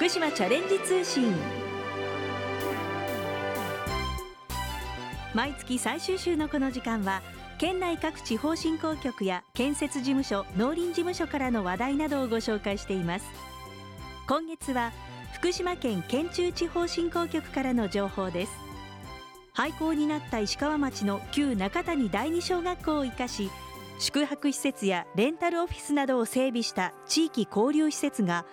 福島チャレンジ通信。毎月最終週のこの時間は県内各地方振興局や建設事務所農林事務所からの話題などをご紹介しています。今月は福島県県中地方振興局からの情報です。廃校になった石川町の旧中谷第二小学校を生かし宿泊施設やレンタルオフィスなどを整備した地域交流施設が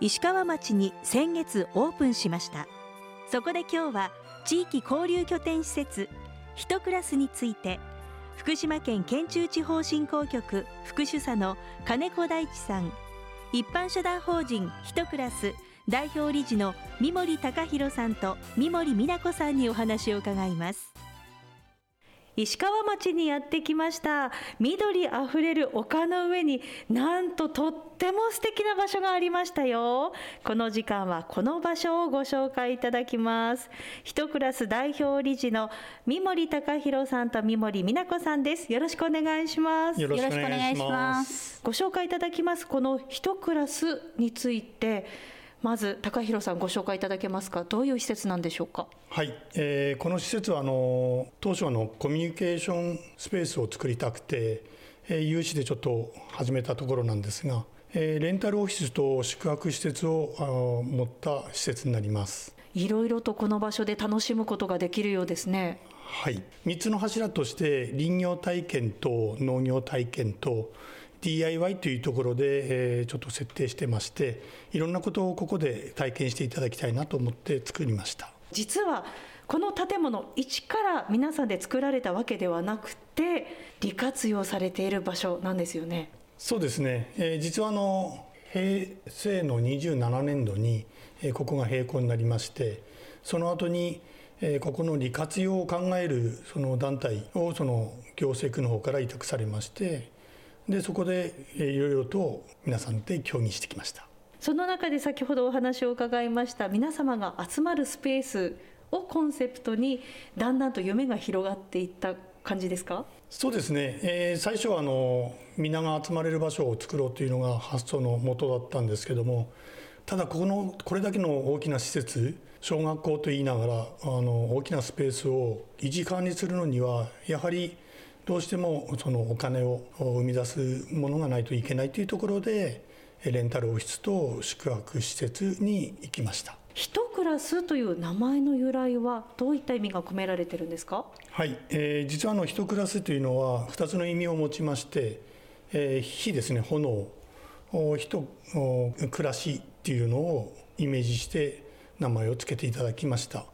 石川町に先月オープンしました。そこで今日は地域交流拠点施設1クラスについて福島県県中地方振興局副主査の金子大地さん一般社団法人1クラス代表理事の三森隆弘さんと三森美奈子さんにお話を伺います。石川町にやってきました。緑あふれる丘の上になんととっても素敵な場所がありましたよ。この時間はこの場所をご紹介いただきます。一クラス代表理事の三森隆弘さんと三森美奈子さんです。よろしくお願いします。よろしくお願いします。ご紹介いただきます。この一クラスについてまず高弘さんご紹介いただけますか。どういう施設なんでしょうか。はい、えー、この施設はあの当初あのコミュニケーションスペースを作りたくて、えー、有志でちょっと始めたところなんですが、えー、レンタルオフィスと宿泊施設をあ持った施設になります。いろいろとこの場所で楽しむことができるようですね。はい。3つの柱として林業体験と農業体験と DIY というところで、えちょっと設定してましていろんなことをここで体験していただきたいなと思って作りました。実はこの建物一から皆さんで作られたわけではなくて利活用されている場所なんですよね。そうですね、えー、実はあの平成の27年度に、えー、ここが閉校になりましてその後にえここの利活用を考えるその団体をその行政区の方から委託されましてでそこでいろいろと皆さんで協議してきました。その中で先ほどお話を伺いました皆様が集まるスペースをコンセプトにだんだんと夢が広がっていった感じですか？そうですね、えー、最初はあの皆が集まれる場所を作ろうというのが発想の元だったんですけどもただこのこれだけの大きな施設小学校と言いながらあの大きなスペースを維持管理するのにはやはりどうしてもそのお金を生み出すものがないといけないというところでレンタルオフィスと宿泊施設に行きました。一クラスという名前の由来はどういった意味が込められてるんですか？はい、えー、実はあの一クラスというのは2つの意味を持ちまして、えー、火ですね。炎。人暮らしっていうのをイメージして名前を付けていただきました、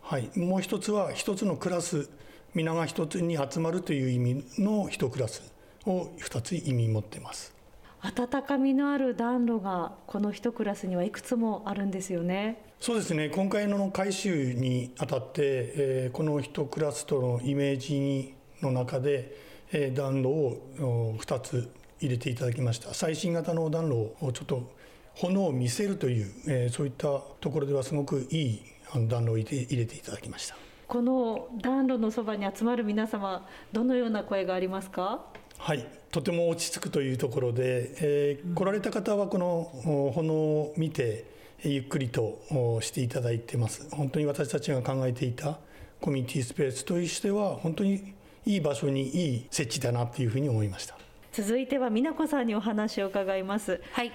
はい、もう一つは一つのクラス皆が一つに集まるという意味の一クラスを二つ意味持ってます。温かみのある暖炉がこの一クラスにはいくつもあるんですよね。そうですね。今回の改修にあたって、えー、この一クラスとのイメージの中で、えー、暖炉を2つ入れていただきました。最新型の暖炉をちょっと炎を見せるという、えー、そういったところではすごくいい暖炉を入れていただきましたこの暖炉のそばに集まる皆様どのような声がありますか？はいとても落ち着くというところで、えー、来られた方はこの炎を見てゆっくりとしていただいてます。本当に私たちが考えていたコミュニティスペースとしては本当にいい場所にいい設置だなというふうに思いました。続いては美奈子さんにお話を伺います。はい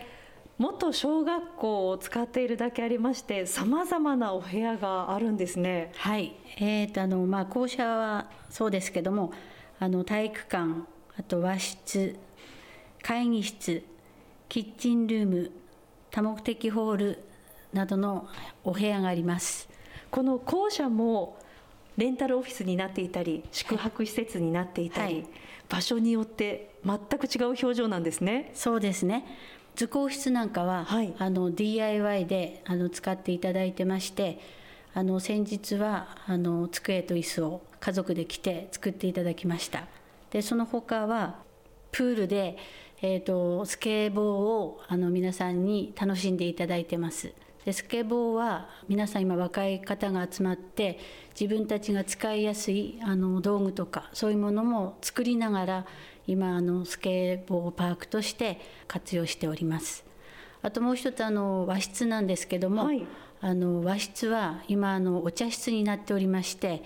元小学校を使っているだけありましてさまざまなお部屋があるんですね。はい、えーとあのまあ、校舎はそうですけどもあの体育館あと和室会議室キッチンルーム多目的ホールなどのお部屋があります。この校舎もレンタルオフィスになっていたり宿泊施設になっていたり、はい、場所によって全く違う表情なんですね。そうですね図工室なんかは、はい、あの DIY であの使っていただいてましてあの先日はあの机と椅子を家族で来て作っていただきました。でその他はプールで、えーと、スケボーをあの皆さんに楽しんでいただいてます。でスケボーは皆さん今若い方が集まって自分たちが使いやすいあの道具とかそういうものも作りながら今あのスケボーパークとして活用しておりますあともう一つあの和室なんですけども、はい、あの和室は今あのお茶室になっておりまして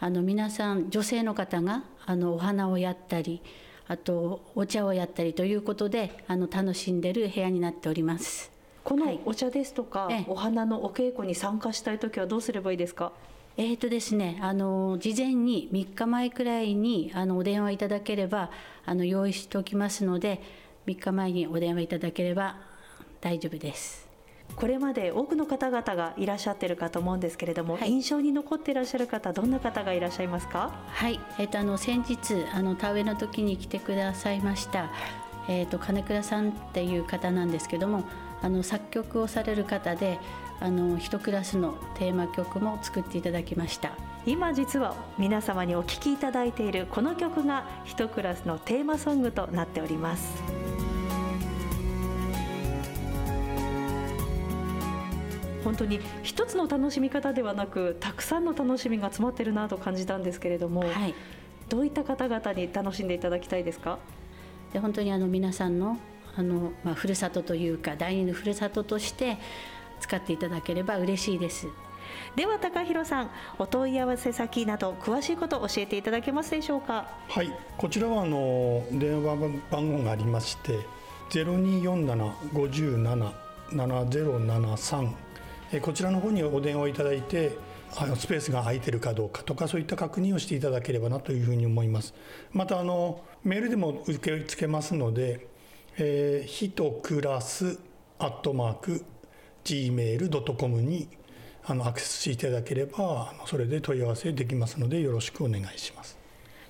あの皆さん女性の方があのお花をやったりあとお茶をやったりということであの楽しんでる部屋になっております。このお茶ですとか、はい、お花のお稽古に参加したい時はどうすればいいですか？えーとですね、あの事前に3日前くらいにあのお電話いただければあの用意しておきますので3日前にお電話いただければ大丈夫です。これまで多くの方々がいらっしゃってるかと思うんですけれども、はい、印象に残っていらっしゃる方どんな方がいらっしゃいますか？はい、えーと、あの先日あの田植えの時に来てくださいました、えーと金倉さんっていう方なんですけどもあの作曲をされる方であの一クラスのテーマ曲も作っていただきました。今実は皆様にお聴きいただいているこの曲が一クラスのテーマソングとなっております。本当に一つの楽しみ方ではなくたくさんの楽しみが詰まってるなと感じたんですけれども、はい、どういった方々に楽しんでいただきたいですか？で本当にあの皆さんのあの、まあ、ふるさとというか第二のふるさととして使っていただければ嬉しいです。では高弘さんお問い合わせ先など詳しいことを教えていただけますでしょうか？はいこちらはあの電話番号がありまして0247-57-7073こちらの方にお電話いただいてスペースが空いてるかどうかとかそういった確認をしていただければなというふうに思います。またあのメールでも受け付けますのでえー、ひとクラスアットマーク gmail.com にあのアクセスしていただければそれで問い合わせできますのでよろしくお願いします。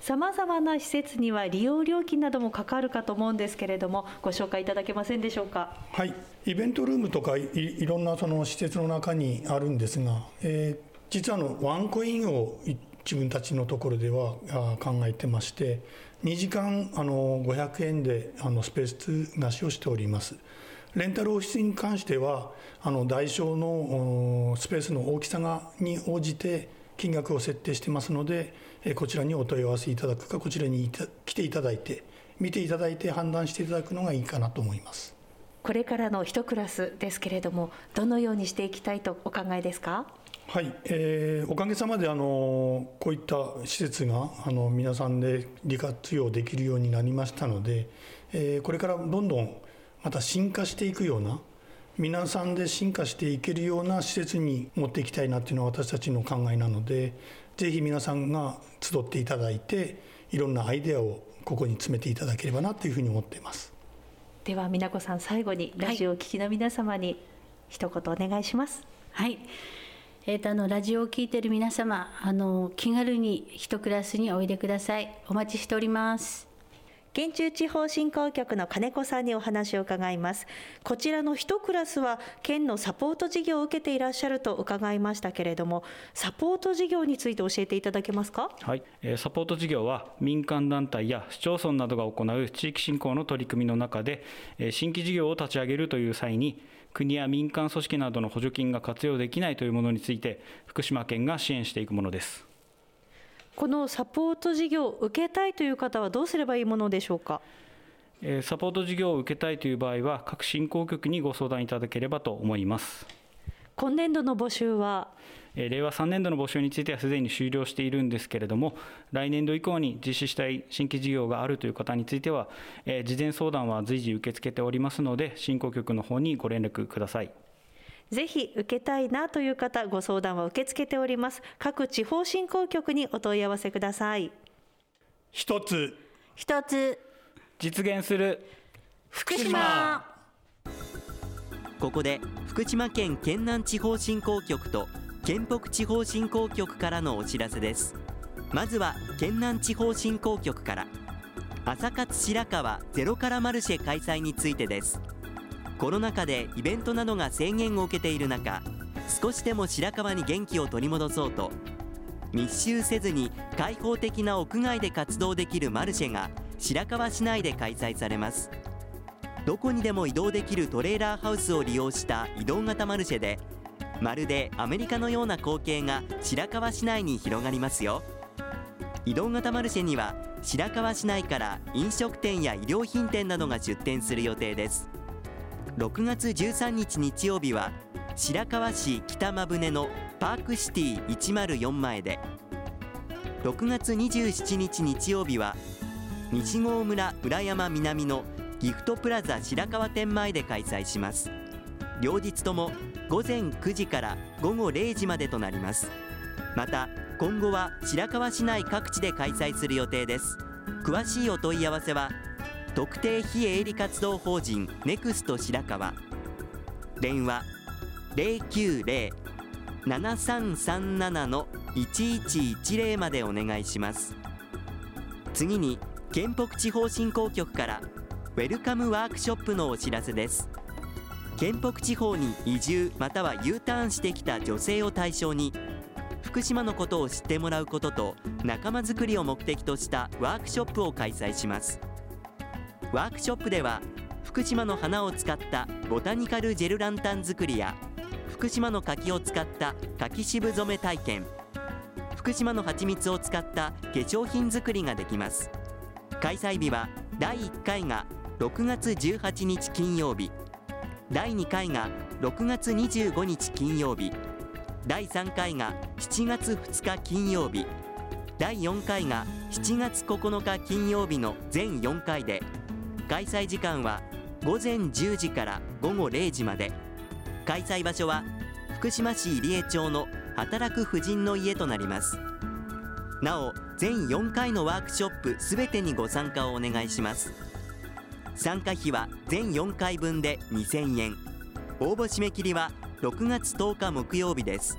さまざまな施設には利用料金などもかかるかと思うんですけれどもご紹介いただけませんでしょうか？はいイベントルームとかいろんなその施設の中にあるんですが、えー、実はあのワンコインを自分たちのところでは考えてまして2時間あの500円であのスペース貸しをしております。レンタルオフィスに関してはあの代償のスペースの大きさがに応じて金額を設定してますのでこちらにお問い合わせいただくかこちらに来ていただいて見ていただいて判断していただくのがいいかなと思います。これからの一クラスですけれどもどのようにしていきたいとお考えですか？はい、えー、おかげさまであのこういった施設があの皆さんで利活用できるようになりましたので、えー、これからどんどんまた進化していくような皆さんで進化していけるような施設に持っていきたいなっていうのは私たちの考えなのでぜひ皆さんが集っていただいていろんなアイデアをここに詰めていただければなというふうに思っています。では美奈子さん最後にラジオを聴きの皆様に一言お願いします。はい、はいえーと、あのラジオを聴いている皆様あの気軽に一クラスにおいでください。お待ちしております。県中地方振興局の金子さんにお話を伺います。こちらの一クラスは県のサポート事業を受けていらっしゃると伺いましたけれどもサポート事業について教えていただけますか？はい。サポート事業は民間団体や市町村などが行う地域振興の取り組みの中で新規事業を立ち上げるという際に国や民間組織などの補助金が活用できないというものについて福島県が支援していくものです。このサポート事業を受けたいという方はどうすればいいものでしょうか？サポート事業を受けたいという場合は各振興局にご相談いただければと思います。今年度の募集は令和3年度の募集についてはすでに終了しているんですけれども、来年度以降に実施したい新規事業があるという方については、事前相談は随時受け付けておりますので、振興局の方にご連絡ください。ぜひ受けたいなという方、ご相談は受け付けております。各地方振興局にお問い合わせください。一つ。一つ。実現する。福島。ここで福島県県南地方振興局と県北地方振興局からのお知らせです。まずは県南地方振興局から。朝活白川ゼロからマルシェ開催についてです。コロナ禍でイベントなどが制限を受けている中少しでも白川に元気を取り戻そうと密集せずに開放的な屋外で活動できるマルシェが白川市内で開催されます。どこにでも移動できるトレーラーハウスを利用した移動型マルシェでまるでアメリカのような光景が白河市内に広がりますよ。移動型マルシェには白河市内から飲食店や衣料品店などが出店する予定です。6月13日日曜日は白河市北間船のパークシティ104前で。6月27日日曜日は西郷村浦山南のギフトプラザ白川店前で開催します。両日とも午前9時から午後0時までとなります。また今後は白河市内各地で開催する予定です。詳しいお問い合わせは特定非営利活動法人ネクスト白川電話090-7337の1110までお願いします。次に県北地方振興局からウェルカムワークショップのお知らせです。県北地方に移住または U ターンしてきた女性を対象に福島のことを知ってもらうことと仲間づくりを目的としたワークショップを開催します。ワークショップでは福島の花を使ったボタニカルジェルランタン作りや福島の柿を使った柿渋染め体験福島の蜂蜜を使った化粧品作りができます。開催日は第1回が6月18日金曜日。第2回が6月25日金曜日。第3回が7月2日金曜日。第4回が7月9日金曜日の全4回で開催時間は午前10時から午後0時まで。開催場所は福島市入江町の働く婦人の家となります。なお全4回のワークショップすべてにご参加をお願いします。参加費は全4回分で2000円。応募締め切りは6月10日木曜日です。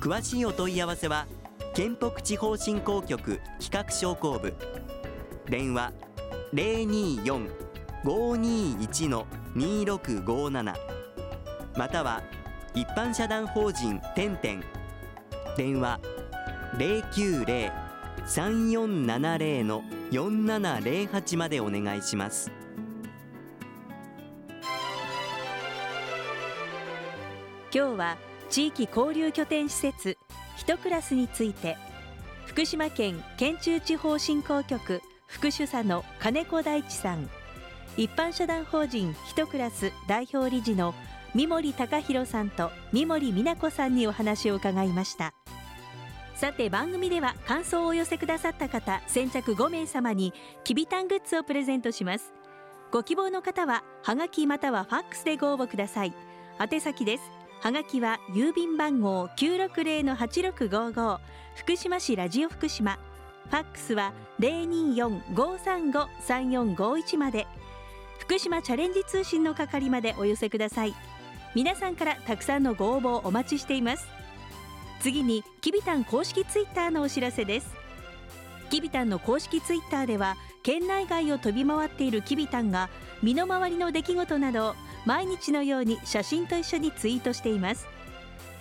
詳しいお問い合わせは県北地方振興局企画商工部。電話024-521の2657または一般社団法人てんてん。電話090-3470の4708までお願いします。今日は地域交流拠点施設一クラスについて福島県県中地方振興局副主査の金子大地さん。一般社団法人一クラス代表理事の三森隆弘さんと三森美奈子さんにお話を伺いました。さて番組では感想をお寄せくださった方先着5名様にきびたんグッズをプレゼントします。ご希望の方はハガキまたはファックスでご応募ください。宛先です。はがきは郵便番号960-8655福島市ラジオ福島。ファックスは024-535-3451まで。福島チャレンジ通信の係までお寄せください。皆さんからたくさんのご応募をお待ちしています。次にきびたん公式ツイッターのお知らせです。きびたんの公式ツイッターでは県内外を飛び回っているきびたんが身の回りの出来事などを毎日のように写真と一緒にツイートしています。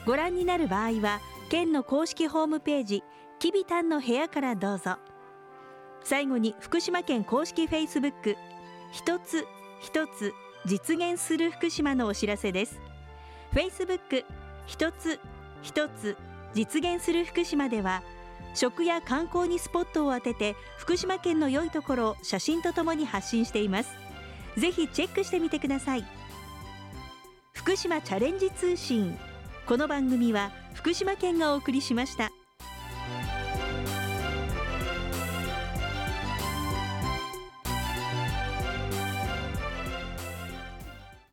ご覧になる場合は県の公式ホームページきびたんの部屋からどうぞ。最後に福島県公式フェイスブック一つ一つ実現する福島のお知らせです。フェイスブック一つ一つ実現する福島では食や観光にスポットを当てて福島県の良いところを写真とともに発信しています。ぜひチェックしてみてください。福島チャレンジ通信。この番組は福島県がお送りしました。